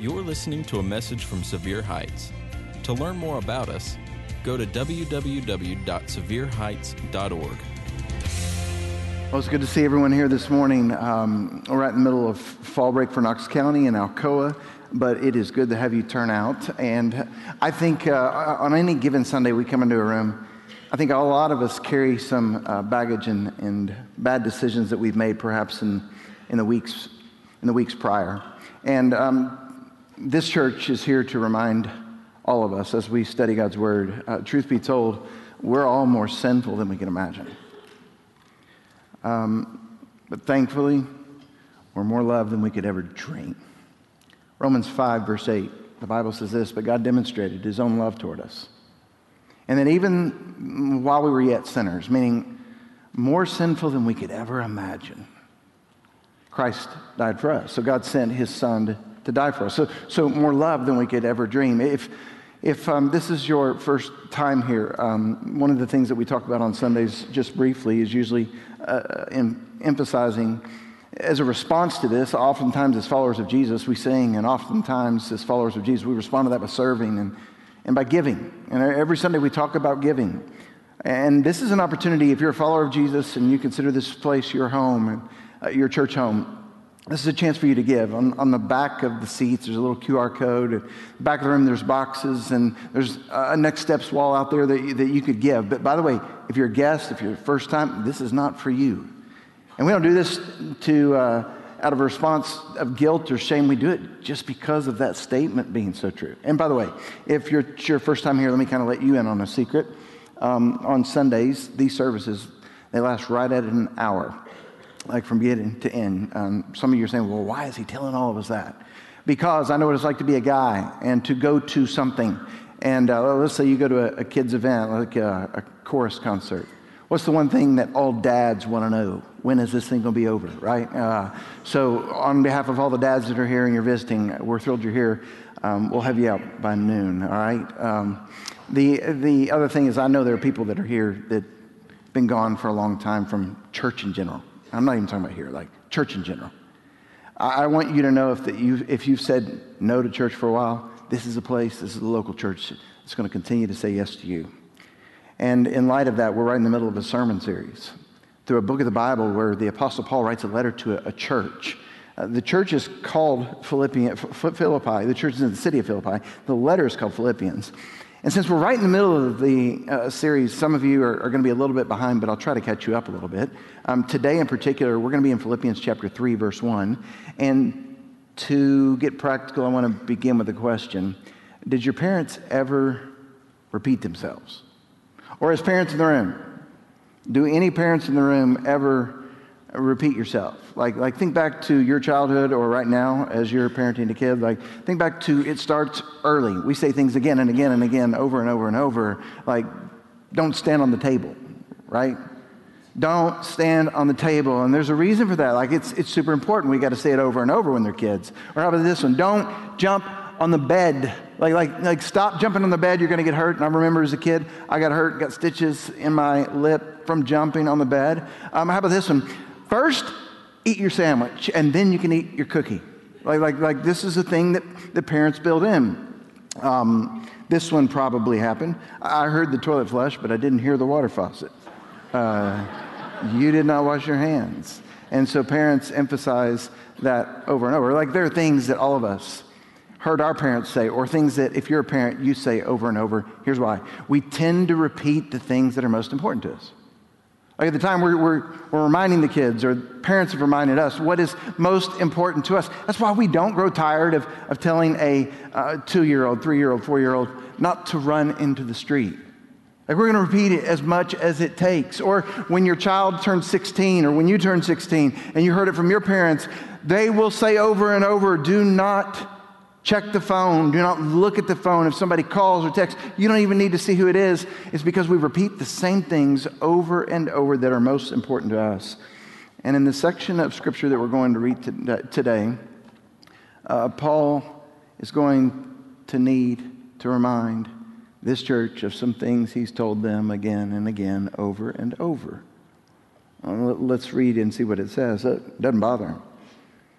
You're listening to a message from Sevier Heights. To learn more about us, go to www.sevierheights.org. Well, it's good to see everyone here this morning. Um, we're right in the middle of fall break for Knox County and Alcoa, but it is good to have you turn out. And I think uh, on any given Sunday we come into a room, I think a lot of us carry some uh, baggage and, and bad decisions that we've made perhaps in, in, the, weeks, in the weeks prior. And um, this church is here to remind all of us as we study God's Word. Uh, truth be told, we're all more sinful than we can imagine. Um, but thankfully, we're more loved than we could ever dream. Romans 5, verse 8, the Bible says this But God demonstrated his own love toward us. And that even while we were yet sinners, meaning more sinful than we could ever imagine, Christ died for us. So God sent his Son to die for us. So, so more love than we could ever dream. If, if um, this is your first time here, um, one of the things that we talk about on Sundays, just briefly, is usually uh, in emphasizing as a response to this, oftentimes as followers of Jesus, we sing, and oftentimes as followers of Jesus, we respond to that by serving and, and by giving. And every Sunday we talk about giving. And this is an opportunity, if you're a follower of Jesus and you consider this place your home and uh, your church home, this is a chance for you to give. On, on, the back of the seats, there's a little QR code. Back of the room, there's boxes, and there's a next steps wall out there that you, that you could give. But by the way, if you're a guest, if you're first time, this is not for you. And we don't do this to uh, out of a response of guilt or shame. We do it just because of that statement being so true. And by the way, if you're your first time here, let me kind of let you in on a secret. Um, on Sundays, these services they last right at an hour like from beginning to end. Um, some of you are saying, well, why is he telling all of us that? Because I know what it's like to be a guy and to go to something. And uh, let's say you go to a, a kid's event, like a, a, chorus concert. What's the one thing that all dads want to know? When is this thing going to be over, right? Uh, so, on behalf of all the dads that are here and you're visiting, we're thrilled you're here. Um, we'll have you out by noon, all right? Um, the, the other thing is, I know there are people that are here that been gone for a long time from church in general. I'm not even talking about here, like church in general. I, I want you to know if, that you, if you've said no to church for a while, this is a place, this is a local church that's going to continue to say yes to you. And in light of that, we're right in the middle of a sermon series through a book of the Bible where the Apostle Paul writes a letter to a, a church. Uh, the church is called Philippi, Philippi. The church is in the city of Philippi. The letter is called Philippians. And since we're right in the middle of the uh, series, some of you are, are going to be a little bit behind, but I'll try to catch you up a little bit. Um, today, in particular, we're going to be in Philippians chapter 3, verse 1. And to get practical, I want to begin with a question Did your parents ever repeat themselves? Or, as parents in the room, do any parents in the room ever repeat yourself. Like, like think back to your childhood or right now as you're parenting a kid. Like think back to it starts early. We say things again and again and again over and over and over. Like don't stand on the table, right? Don't stand on the table. And there's a reason for that. Like it's, it's super important. We got to say it over and over when they're kids. Or how about this one? Don't jump on the bed. Like, like, like stop jumping on the bed. You're going to get hurt. And I remember as a kid, I got hurt, got stitches in my lip from jumping on the bed. Um, how about this one? First, eat your sandwich, and then you can eat your cookie. Like, like, like this is a thing that the parents build in. Um, this one probably happened. I heard the toilet flush, but I didn't hear the water faucet. Uh, you did not wash your hands. And so parents emphasize that over and over. Like there are things that all of us heard our parents say, or things that if you're a parent, you say over and over. Here's why we tend to repeat the things that are most important to us. Like at the time, we're, we're, we're reminding the kids, or parents have reminded us, what is most important to us. That's why we don't grow tired of, of telling a uh, two year old, three year old, four year old not to run into the street. Like we're going to repeat it as much as it takes. Or when your child turns 16, or when you turn 16, and you heard it from your parents, they will say over and over, do not Check the phone. Do not look at the phone. If somebody calls or texts, you don't even need to see who it is. It's because we repeat the same things over and over that are most important to us. And in the section of scripture that we're going to read today, uh, Paul is going to need to remind this church of some things he's told them again and again over and over. Let's read and see what it says. It doesn't bother him.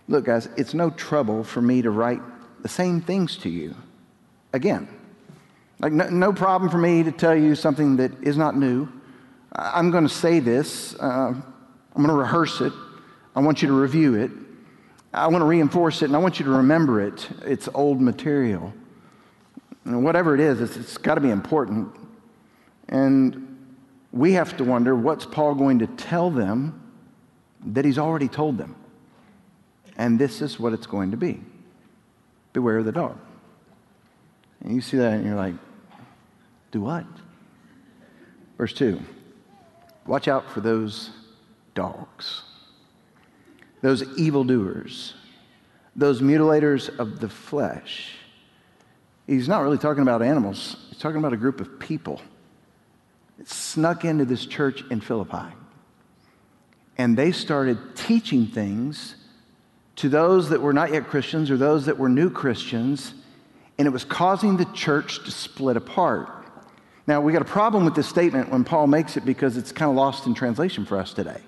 Look, guys, it's no trouble for me to write the same things to you again. Like, no, no problem for me to tell you something that is not new. I'm going to say this, uh, I'm going to rehearse it. I want you to review it. I want to reinforce it, and I want you to remember it. It's old material. And whatever it is, it's, it's got to be important. And we have to wonder what's Paul going to tell them that he's already told them? And this is what it's going to be Beware of the dog. And you see that and you're like, do what? Verse 2 Watch out for those dogs, those evildoers, those mutilators of the flesh. He's not really talking about animals, he's talking about a group of people. It snuck into this church in Philippi. And they started teaching things to those that were not yet Christians or those that were new Christians, and it was causing the church to split apart. Now, we got a problem with this statement when Paul makes it because it's kind of lost in translation for us today.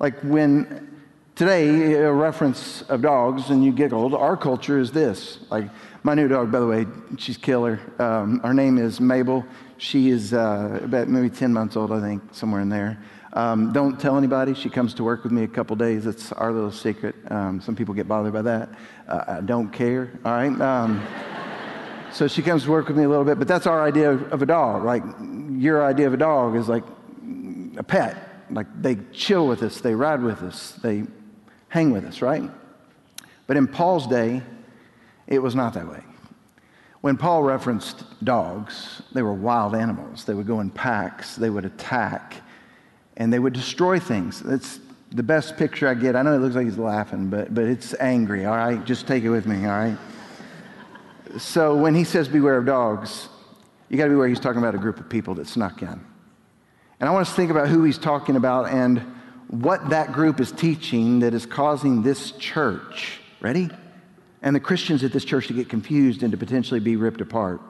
Like when today, a reference of dogs, and you giggled, our culture is this. Like my new dog, by the way, she's killer. Um, her name is Mabel. She is uh, about maybe 10 months old, I think, somewhere in there. Um, don't tell anybody. She comes to work with me a couple days. It's our little secret. Um, some people get bothered by that. Uh, I don't care. All right. Um, so she comes to work with me a little bit, but that's our idea of, of a dog. Like your idea of a dog is like a pet. Like they chill with us, they ride with us, they hang with us, right? But in Paul's day, it was not that way. When Paul referenced dogs, they were wild animals. They would go in packs, they would attack and they would destroy things. That's the best picture I get. I know it looks like he's laughing, but, but it's angry, all right? Just take it with me, all right? So when he says beware of dogs, you got to be aware he's talking about a group of people that snuck in. And I want us to think about who he's talking about and what that group is teaching that is causing this church, ready? And the Christians at this church to get confused and to potentially be ripped apart.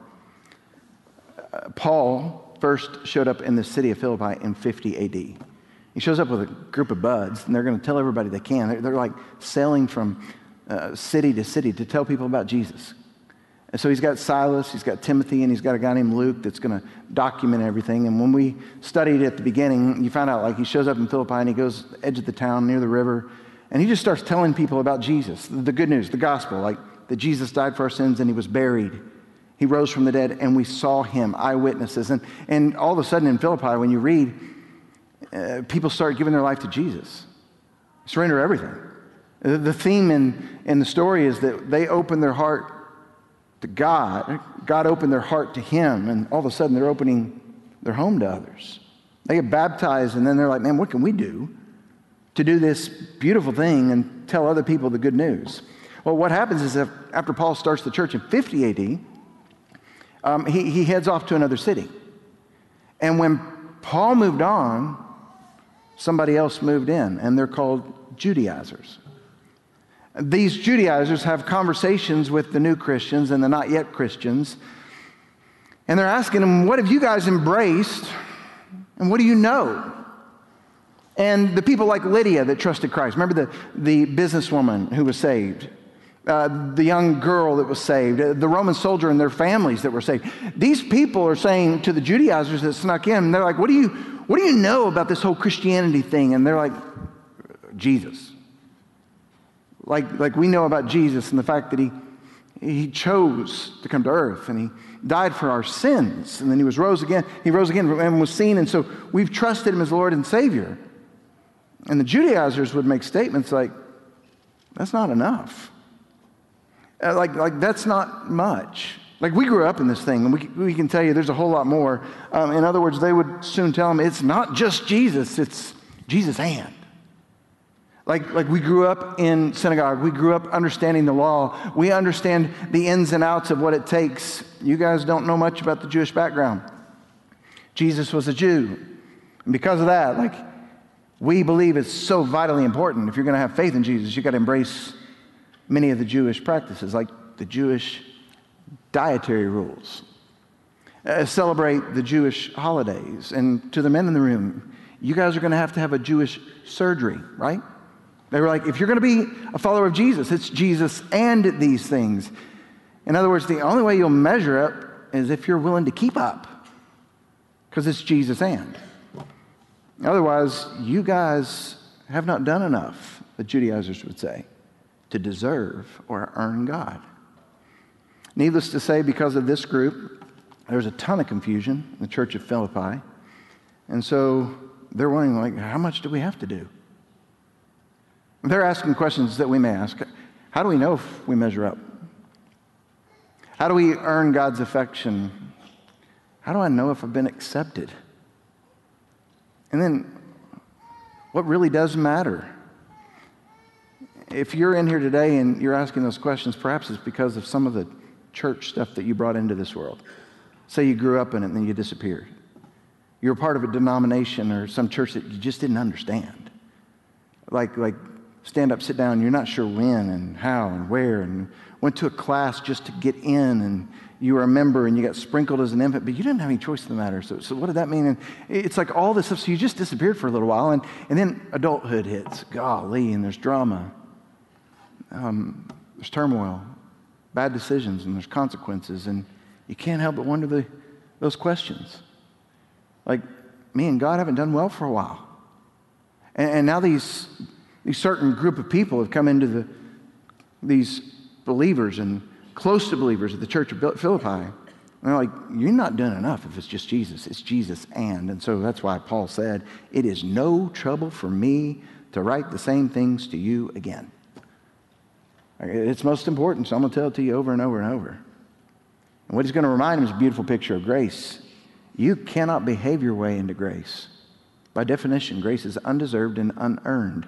Uh, Paul first showed up in the city of Philippi in 50 AD. He shows up with a group of buds, and they're going to tell everybody they can. They're, they're like sailing from uh, city to city to tell people about Jesus. And so he's got Silas, he's got Timothy, and he's got a guy named Luke that's going to document everything. And when we studied at the beginning, you found out like he shows up in Philippi and he goes edge of the town near the river, and he just starts telling people about Jesus, the good news, the gospel, like that Jesus died for our sins and he was buried he rose from the dead, and we saw him, eyewitnesses. And, and all of a sudden in Philippi, when you read, uh, people start giving their life to Jesus, surrender everything. The theme in, in the story is that they open their heart to God. God opened their heart to Him, and all of a sudden they're opening their home to others. They get baptized, and then they're like, man, what can we do to do this beautiful thing and tell other people the good news? Well, what happens is after Paul starts the church in 50 AD, um, he, he heads off to another city. And when Paul moved on, somebody else moved in, and they're called Judaizers. These Judaizers have conversations with the new Christians and the not yet Christians, and they're asking them, What have you guys embraced, and what do you know? And the people like Lydia that trusted Christ, remember the, the businesswoman who was saved? Uh, the young girl that was saved, uh, the Roman soldier and their families that were saved. These people are saying to the Judaizers that snuck in, they're like, what do you, what do you know about this whole Christianity thing? And they're like, Jesus. Like, like we know about Jesus and the fact that he, he chose to come to earth and he died for our sins. And then he was rose again. He rose again and was seen. And so we've trusted him as Lord and Savior. And the Judaizers would make statements like, that's not enough. Uh, like, like that's not much. Like we grew up in this thing, and we, we can tell you there's a whole lot more. Um, in other words, they would soon tell them it's not just Jesus, it's Jesus and. Like, like we grew up in synagogue, we grew up understanding the law, we understand the ins and outs of what it takes. You guys don't know much about the Jewish background. Jesus was a Jew. And because of that, like, we believe it's so vitally important. If you're going to have faith in Jesus, you've got to embrace many of the Jewish practices, like the Jewish dietary rules, uh, celebrate the Jewish holidays. And to the men in the room, you guys are going to have to have a Jewish surgery, right? They were like, if you're going to be a follower of Jesus, it's Jesus and these things. In other words, the only way you'll measure up is if you're willing to keep up, because it's Jesus and. Otherwise, you guys have not done enough, the Judaizers would say, to deserve or earn God. Needless to say, because of this group, there's a ton of confusion in the church of Philippi. And so they're wondering, like, how much do we have to do? They're asking questions that we may ask. How do we know if we measure up? How do we earn God's affection? How do I know if I've been accepted? And then, what really does matter? If you're in here today and you're asking those questions, perhaps it's because of some of the church stuff that you brought into this world. Say you grew up in it and then you disappeared. You're part of a denomination or some church that you just didn't understand. Like, like stand up, sit down, you're not sure when and how and where, and went to a class just to get in, and you were a member and you got sprinkled as an infant, but you didn't have any choice in the matter. So, so what did that mean? And it's like all this stuff. So you just disappeared for a little while, and, and then adulthood hits. Golly, and there's drama, um, there's turmoil, bad decisions, and there's consequences, and you can't help but wonder the, those questions. Like, me and God haven't done well for a while. And, and now these, these certain group of people have come into the, these believers and close to believers at the church of Philippi. And they're like, you're not doing enough if it's just Jesus. It's Jesus and. And so that's why Paul said, it is no trouble for me to write the same things to you again. It's most important, so I'm going to tell it to you over and over and over. And what he's going to remind him is a beautiful picture of grace. You cannot behave your way into grace. By definition, grace is undeserved and unearned.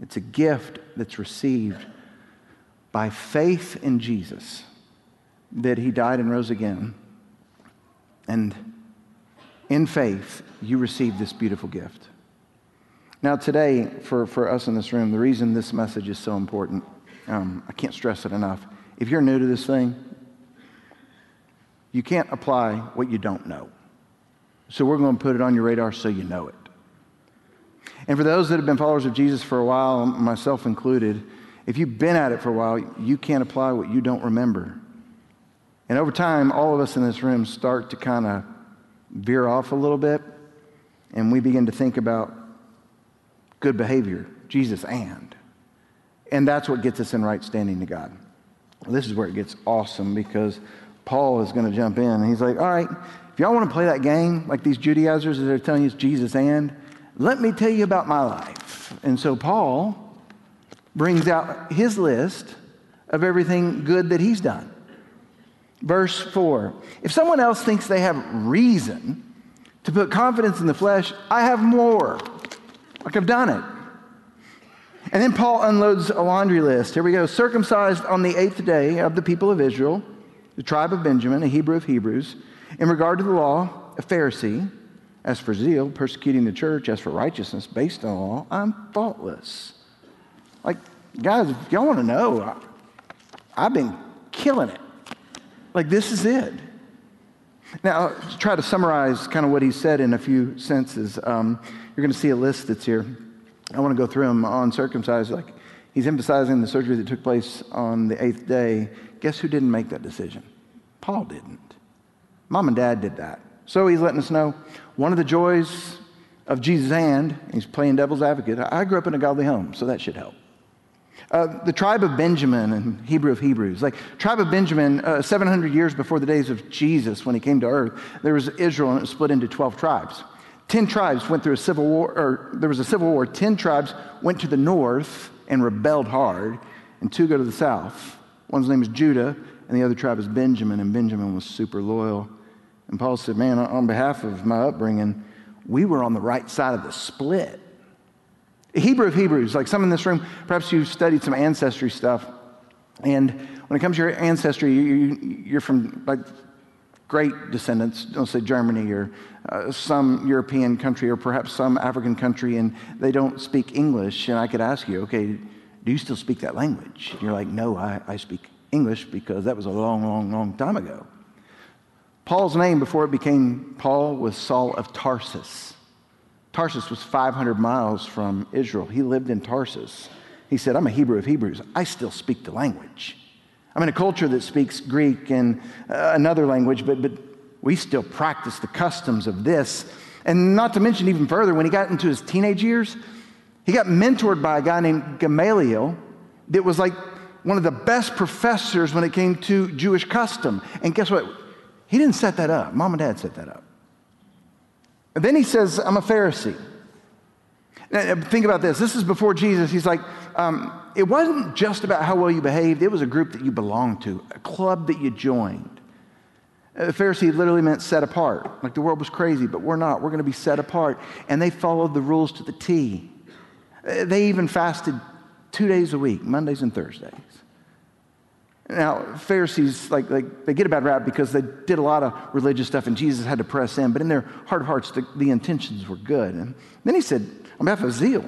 It's a gift that's received by faith in Jesus that he died and rose again. And in faith, you receive this beautiful gift. Now, today, for, for us in this room, the reason this message is so important, um, I can't stress it enough. If you're new to this thing, you can't apply what you don't know. So we're going to put it on your radar so you know it. And for those that have been followers of Jesus for a while, myself included, if you've been at it for a while, you can't apply what you don't remember. And over time, all of us in this room start to kind of veer off a little bit, and we begin to think about good behavior, Jesus and. And that's what gets us in right standing to God. This is where it gets awesome because Paul is going to jump in. And he's like, all right, if y'all want to play that game, like these Judaizers that are telling you it's Jesus and, let me tell you about my life. And so Paul brings out his list of everything good that he's done. Verse 4 If someone else thinks they have reason to put confidence in the flesh, I have more. Like I've done it. And then Paul unloads a laundry list. Here we go. Circumcised on the eighth day of the people of Israel the tribe of Benjamin, a Hebrew of Hebrews, in regard to the law, a Pharisee, as for zeal, persecuting the church, as for righteousness, based on the law, I'm faultless. Like, guys, if y'all want to know, I've been killing it. Like, this is it. Now, to try to summarize kind of what he said in a few senses, um, you're going to see a list that's here. I want to go through them on circumcised. Like, he's emphasizing the surgery that took place on the eighth day. Guess who didn't make that decision? Paul didn't. Mom and dad did that. So he's letting us know one of the joys of Jesus' hand, he's playing devil's advocate. I grew up in a godly home, so that should help. Uh, the tribe of Benjamin and Hebrew of Hebrews. Like, tribe of Benjamin, uh, 700 years before the days of Jesus when he came to earth, there was Israel and it was split into 12 tribes. 10 tribes went through a civil war, or there was a civil war. 10 tribes went to the north and rebelled hard, and two go to the south. One's name is Judah, and the other tribe is Benjamin, and Benjamin was super loyal. And Paul said, Man, on behalf of my upbringing, we were on the right side of the split. Hebrew of Hebrews, like some in this room, perhaps you've studied some ancestry stuff. And when it comes to your ancestry, you, are from like great descendants, don't say Germany or uh, some European country or perhaps some African country, and they don't speak English. And I could ask you, okay, do you still speak that language? And you're like, no, I, I speak English because that was a long, long, long time ago. Paul's name before it became Paul was Saul of Tarsus. Tarsus was 500 miles from Israel. He lived in Tarsus. He said, I'm a Hebrew of Hebrews. I still speak the language. I'm in a culture that speaks Greek and uh, another language, but, but we still practice the customs of this. And not to mention, even further, when he got into his teenage years, he got mentored by a guy named Gamaliel that was like one of the best professors when it came to Jewish custom. And guess what? He didn't set that up. Mom and dad set that up. And then he says, I'm a Pharisee. Now, think about this. This is before Jesus. He's like, um, it wasn't just about how well you behaved, it was a group that you belonged to, a club that you joined. A Pharisee literally meant set apart. Like the world was crazy, but we're not. We're going to be set apart. And they followed the rules to the T. Uh, they even fasted two days a week, Mondays and Thursdays. Now, Pharisees, like, like they get a bad rap because they did a lot of religious stuff and Jesus had to press in, but in their of hearts, the, the intentions were good. And then he said, on behalf of zeal,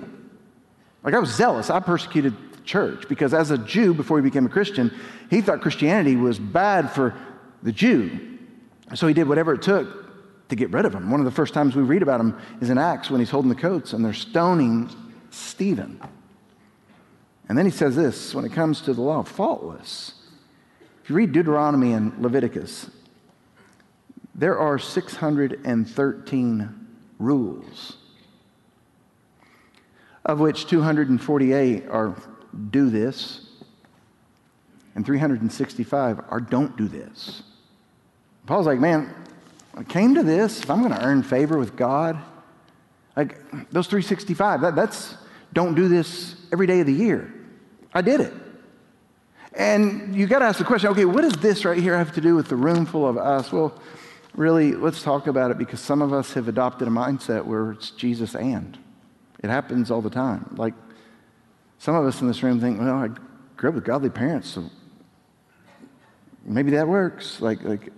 like I was zealous, I persecuted the church because as a Jew, before he became a Christian, he thought Christianity was bad for the Jew. So he did whatever it took to get rid of him. One of the first times we read about him is in Acts when he's holding the coats and they're stoning Stephen. And then he says this when it comes to the law, of faultless. If you read Deuteronomy and Leviticus, there are 613 rules, of which 248 are do this, and 365 are don't do this. Paul's like, man, I came to this, if I'm going to earn favor with God, like those 365, that, that's don't do this every day of the year. I did it. And you got to ask the question okay, what does this right here have to do with the room full of us? Well, really, let's talk about it because some of us have adopted a mindset where it's Jesus and. It happens all the time. Like some of us in this room think, well, I grew up with godly parents, so maybe that works. Like, like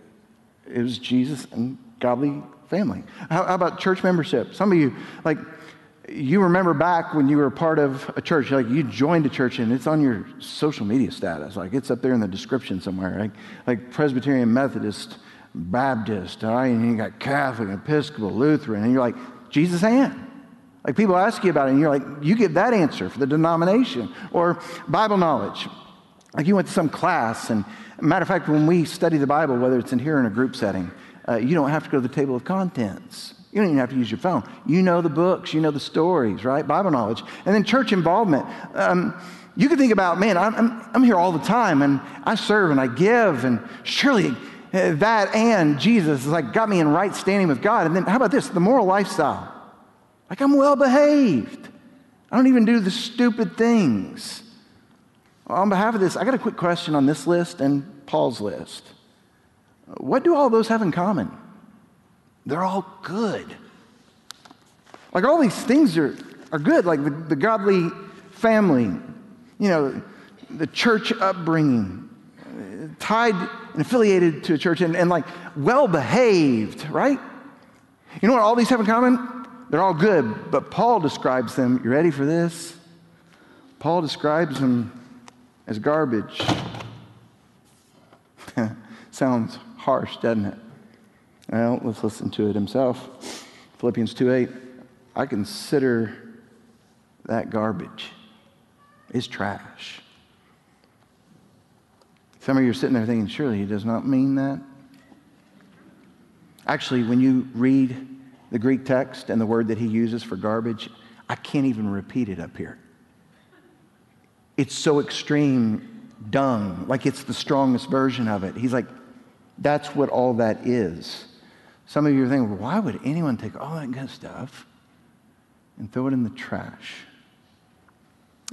it was Jesus and godly family. How, how about church membership? Some of you, like, you remember back when you were part of a church, like you joined a church and it's on your social media status. Like it's up there in the description somewhere, like, like Presbyterian Methodist, Baptist, all right? And you got Catholic, Episcopal, Lutheran, and you're like, Jesus and. Like people ask you about it, and you're like, you give that answer for the denomination. Or Bible knowledge. Like you went to some class, and matter of fact, when we study the Bible, whether it's in here or in a group setting, uh, you don't have to go to the table of contents. You don't even have to use your phone. You know the books, you know the stories, right? Bible knowledge. And then church involvement. Um, you can think about, man, I'm, I'm, I'm here all the time and I serve and I give, and surely uh, that and Jesus has like got me in right standing with God. And then how about this? The moral lifestyle. Like I'm well behaved. I don't even do the stupid things. On behalf of this, I got a quick question on this list and Paul's list. What do all those have in common? They're all good. Like all these things are, are good, like the, the godly family, you know, the church upbringing, tied and affiliated to a church, and, and like well behaved, right? You know what all these have in common? They're all good, but Paul describes them. You ready for this? Paul describes them as garbage. Sounds harsh, doesn't it? Well, let's listen to it himself. Philippians 2 8. I consider that garbage. is trash. Some of you are sitting there thinking, surely he does not mean that. Actually, when you read the Greek text and the word that he uses for garbage, I can't even repeat it up here. It's so extreme dung, like it's the strongest version of it. He's like, that's what all that is. Some of you are thinking, why would anyone take all that good stuff and throw it in the trash?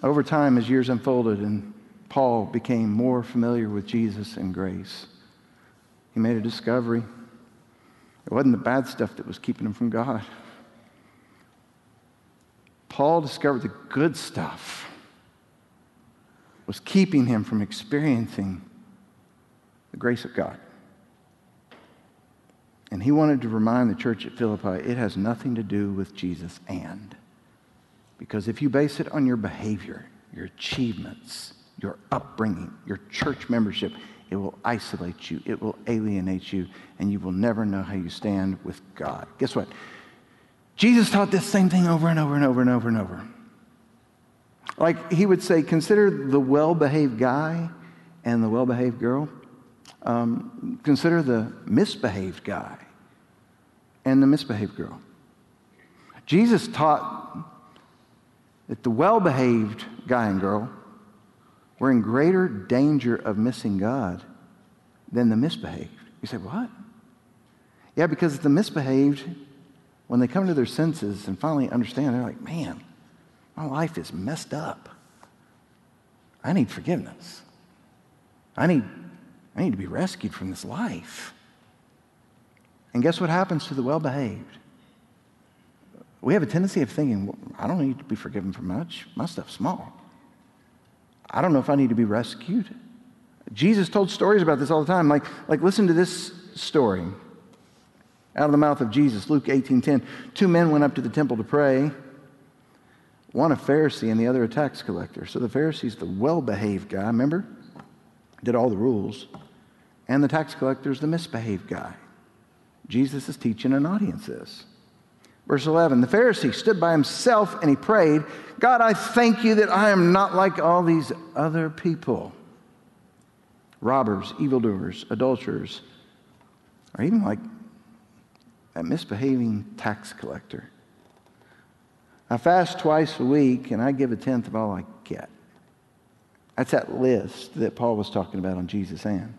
Over time, as years unfolded and Paul became more familiar with Jesus and grace, he made a discovery. It wasn't the bad stuff that was keeping him from God. Paul discovered the good stuff was keeping him from experiencing the grace of God. And he wanted to remind the church at Philippi it has nothing to do with Jesus and. Because if you base it on your behavior, your achievements, your upbringing, your church membership, it will isolate you, it will alienate you, and you will never know how you stand with God. Guess what? Jesus taught this same thing over and over and over and over and over. Like he would say, consider the well behaved guy and the well behaved girl. Um, consider the misbehaved guy and the misbehaved girl. Jesus taught that the well behaved guy and girl were in greater danger of missing God than the misbehaved. You say, what? Yeah, because the misbehaved, when they come to their senses and finally understand, they're like, man, my life is messed up. I need forgiveness. I need, I need to be rescued from this life. And guess what happens to the well behaved? We have a tendency of thinking, well, I don't need to be forgiven for much. My stuff's small. I don't know if I need to be rescued. Jesus told stories about this all the time. Like, like listen to this story out of the mouth of Jesus, Luke 18:10. Two men went up to the temple to pray. One a Pharisee and the other a tax collector. So the Pharisee's the well-behaved guy, remember? Did all the rules. And the tax collector's the misbehaved guy. Jesus is teaching an audience this. Verse 11 The Pharisee stood by himself and he prayed, God, I thank you that I am not like all these other people robbers, evildoers, adulterers, or even like that misbehaving tax collector. I fast twice a week and I give a tenth of all I get. That's that list that Paul was talking about on Jesus' hand.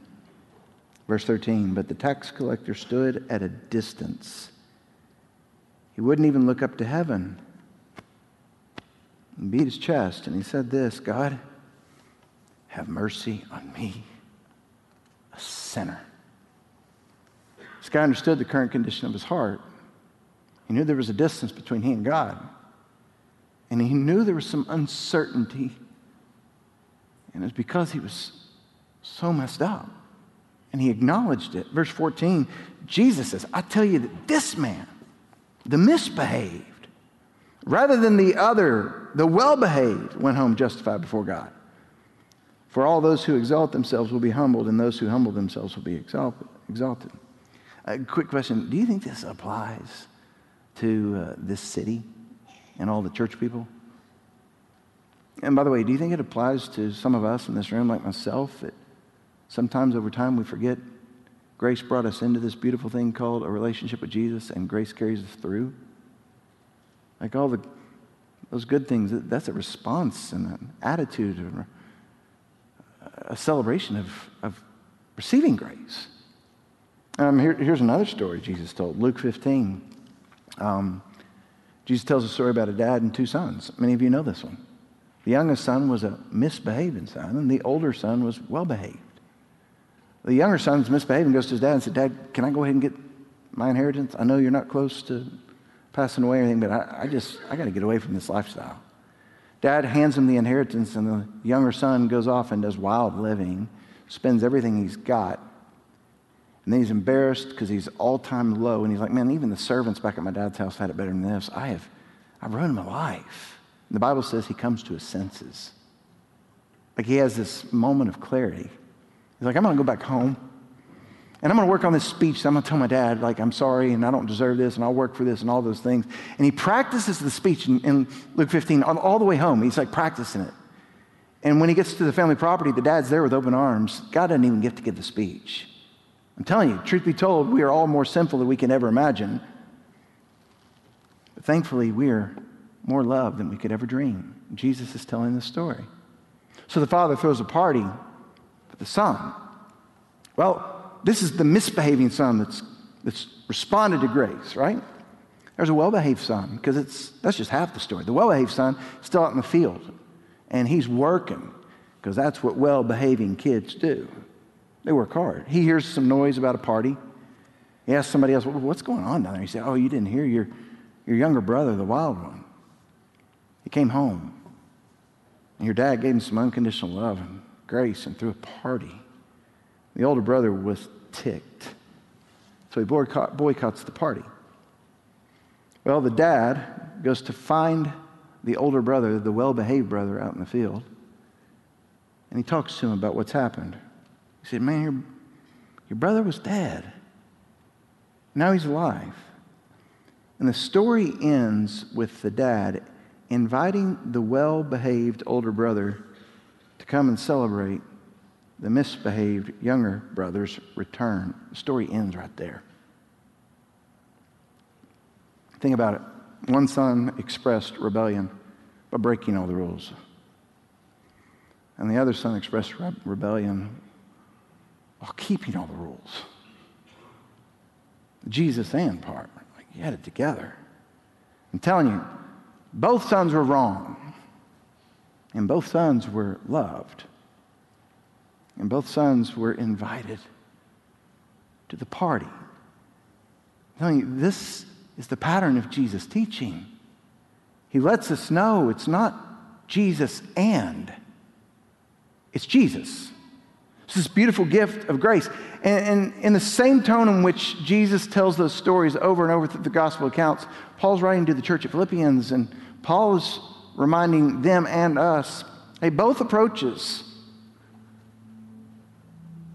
Verse 13, but the tax collector stood at a distance. He wouldn't even look up to heaven. He beat his chest and he said this God, have mercy on me, a sinner. This guy understood the current condition of his heart. He knew there was a distance between he and God. And he knew there was some uncertainty. And it was because he was so messed up. And he acknowledged it. Verse 14, Jesus says, I tell you that this man, the misbehaved, rather than the other, the well behaved, went home justified before God. For all those who exalt themselves will be humbled, and those who humble themselves will be exalted. A quick question Do you think this applies to uh, this city and all the church people? And by the way, do you think it applies to some of us in this room, like myself, that Sometimes over time we forget grace brought us into this beautiful thing called a relationship with Jesus, and grace carries us through. Like all the those good things, that's a response and an attitude and a celebration of, of receiving grace. Um, here, here's another story Jesus told, Luke 15. Um, Jesus tells a story about a dad and two sons. Many of you know this one. The youngest son was a misbehaving son, and the older son was well behaved. The younger son's misbehaving, goes to his dad and said, Dad, can I go ahead and get my inheritance? I know you're not close to passing away or anything, but I, I just, I got to get away from this lifestyle. Dad hands him the inheritance, and the younger son goes off and does wild living, spends everything he's got. And then he's embarrassed because he's all time low. And he's like, Man, even the servants back at my dad's house had it better than this. I have, I've ruined my life. And the Bible says he comes to his senses. Like he has this moment of clarity. He's like, I'm going to go back home. And I'm going to work on this speech. I'm going to tell my dad, like, I'm sorry and I don't deserve this and I'll work for this and all those things. And he practices the speech in, in Luke 15 all, all the way home. He's like practicing it. And when he gets to the family property, the dad's there with open arms. God doesn't even get to give the speech. I'm telling you, truth be told, we are all more sinful than we can ever imagine. But thankfully, we are more loved than we could ever dream. Jesus is telling this story. So the father throws a party the son. Well, this is the misbehaving son that's, that's responded to grace, right? There's a well behaved son, because it's that's just half the story. The well behaved son is still out in the field, and he's working, because that's what well behaving kids do. They work hard. He hears some noise about a party. He asks somebody else, well, What's going on down there? He said, Oh, you didn't hear your, your younger brother, the wild one. He came home, and your dad gave him some unconditional love and grace and threw a party. The older brother was ticked. So he boycott, boycotts the party. Well, the dad goes to find the older brother, the well behaved brother, out in the field. And he talks to him about what's happened. He said, Man, your, your brother was dead. Now he's alive. And the story ends with the dad inviting the well behaved older brother to come and celebrate the misbehaved younger brothers return. The story ends right there. Think about it. One son expressed rebellion by breaking all the rules. And the other son expressed re- rebellion while keeping all the rules. The Jesus and part, like you had it together. I'm telling you, both sons were wrong, and both sons were loved, and both sons were invited to the party. You, this is the pattern of Jesus' teaching. He lets us know it's not Jesus and, it's Jesus. It's this beautiful gift of grace. And, and, in the same tone in which Jesus tells those stories over and over through the gospel accounts, Paul's writing to the church of Philippians, and Paul is reminding them and us hey, both approaches,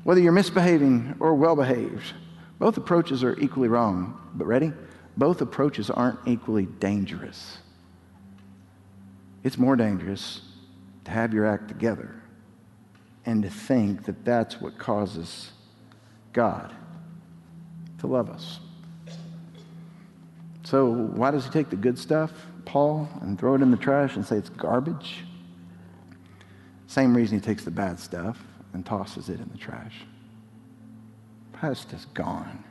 whether you're misbehaving or well behaved, both approaches are equally wrong. But ready? Both approaches aren't equally dangerous. It's more dangerous to have your act together and to think that that's what causes God to love us. So, why does he take the good stuff, Paul, and throw it in the trash and say it's garbage? Same reason he takes the bad stuff and tosses it in the trash. Past is gone.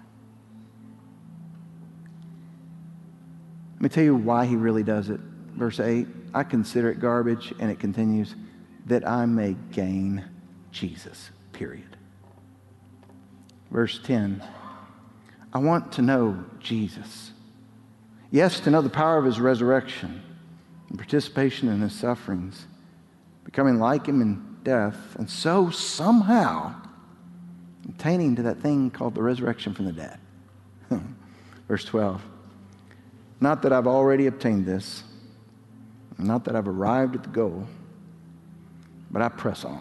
Let me tell you why he really does it. Verse 8 I consider it garbage, and it continues, that I may gain Jesus, period. Verse 10 I want to know Jesus. Yes, to know the power of his resurrection and participation in his sufferings, becoming like him in death, and so somehow attaining to that thing called the resurrection from the dead. Verse 12 Not that I've already obtained this, not that I've arrived at the goal, but I press on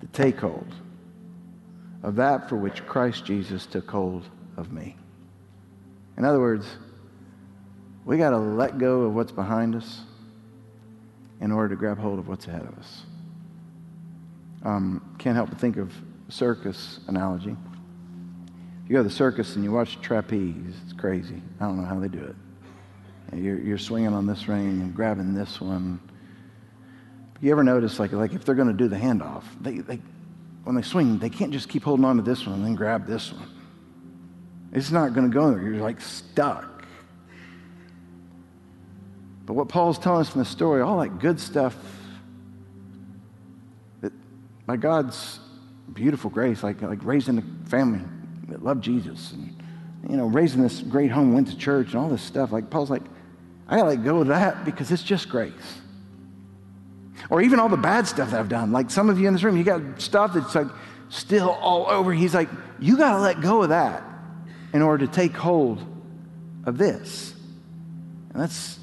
to take hold of that for which Christ Jesus took hold of me. In other words, we got to let go of what's behind us in order to grab hold of what's ahead of us. Um, can't help but think of circus analogy. If you go to the circus and you watch trapeze, it's crazy. I don't know how they do it. You're, you're swinging on this ring and grabbing this one. You ever notice, like, like if they're going to do the handoff, they, they, when they swing, they can't just keep holding on to this one and then grab this one. It's not going to go there. You're like stuck. But what Paul's telling us in the story, all that good stuff that by God's beautiful grace, like, like raising a family that loved Jesus and, you know, raising this great home, went to church and all this stuff, like Paul's like, I got to let go of that because it's just grace. Or even all the bad stuff that I've done. Like some of you in this room, you got stuff that's like still all over. He's like, you got to let go of that in order to take hold of this. And that's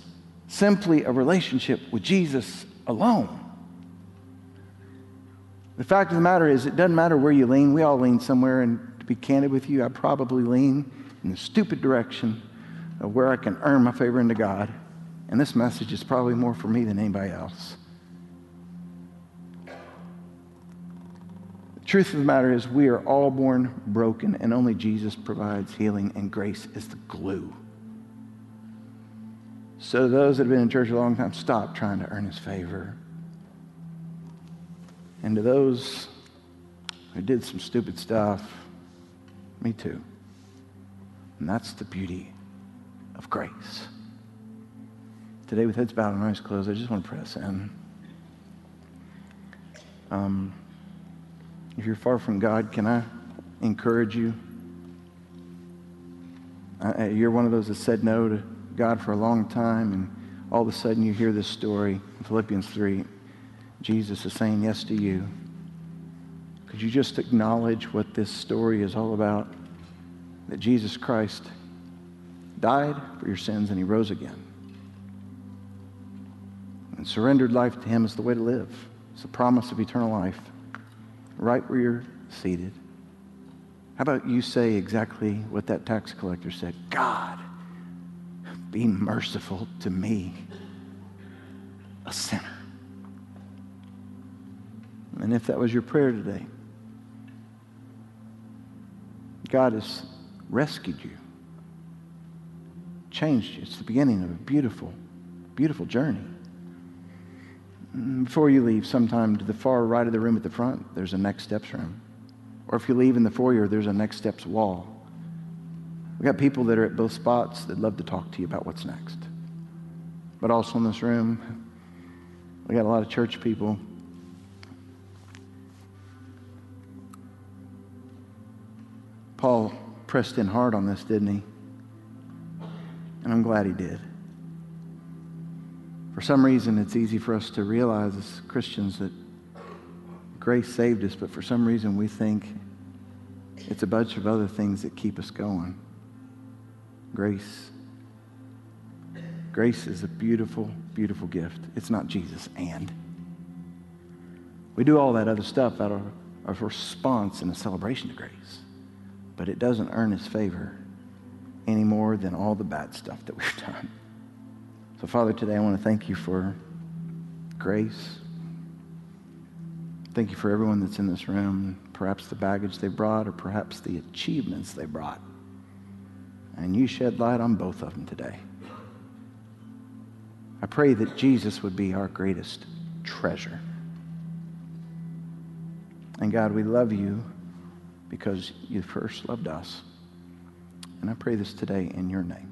simply a relationship with Jesus alone. The fact of the matter is, it doesn't matter where you lean. We all lean somewhere, and to be candid with you, I probably lean in the stupid direction of where I can earn my favor into God. And this message is probably more for me than anybody else. Truth of the matter is, we are all born broken, and only Jesus provides healing, and grace is the glue. So, those that have been in church a long time, stop trying to earn his favor. And to those who did some stupid stuff, me too. And that's the beauty of grace. Today, with heads bowed and eyes closed, I just want to press in. Um, if you're far from God, can I encourage you? You're one of those that said no to God for a long time, and all of a sudden you hear this story in Philippians 3. Jesus is saying yes to you. Could you just acknowledge what this story is all about? That Jesus Christ died for your sins and he rose again. And surrendered life to him is the way to live. It's the promise of eternal life, right where you're seated. How about you say exactly what that tax collector said? God, be merciful to me, a sinner. And if that was your prayer today, God has rescued you, changed you. It's the beginning of a beautiful, beautiful journey. Before you leave, sometime to the far right of the room at the front, there's a next steps room. Or if you leave in the foyer, there's a next steps wall. We've got people that are at both spots that love to talk to you about what's next. But also in this room, we got a lot of church people. Paul pressed in hard on this, didn't he? And I'm glad he did. For some reason, it's easy for us to realize as Christians that grace saved us, but for some reason, we think it's a bunch of other things that keep us going. Grace. Grace is a beautiful, beautiful gift. It's not Jesus and. We do all that other stuff out of our response and a celebration to grace, but it doesn't earn his favor any more than all the bad stuff that we've done. So, Father, today I want to thank you for grace. Thank you for everyone that's in this room, perhaps the baggage they brought, or perhaps the achievements they brought. And you shed light on both of them today. I pray that Jesus would be our greatest treasure. And God, we love you because you first loved us. And I pray this today in your name.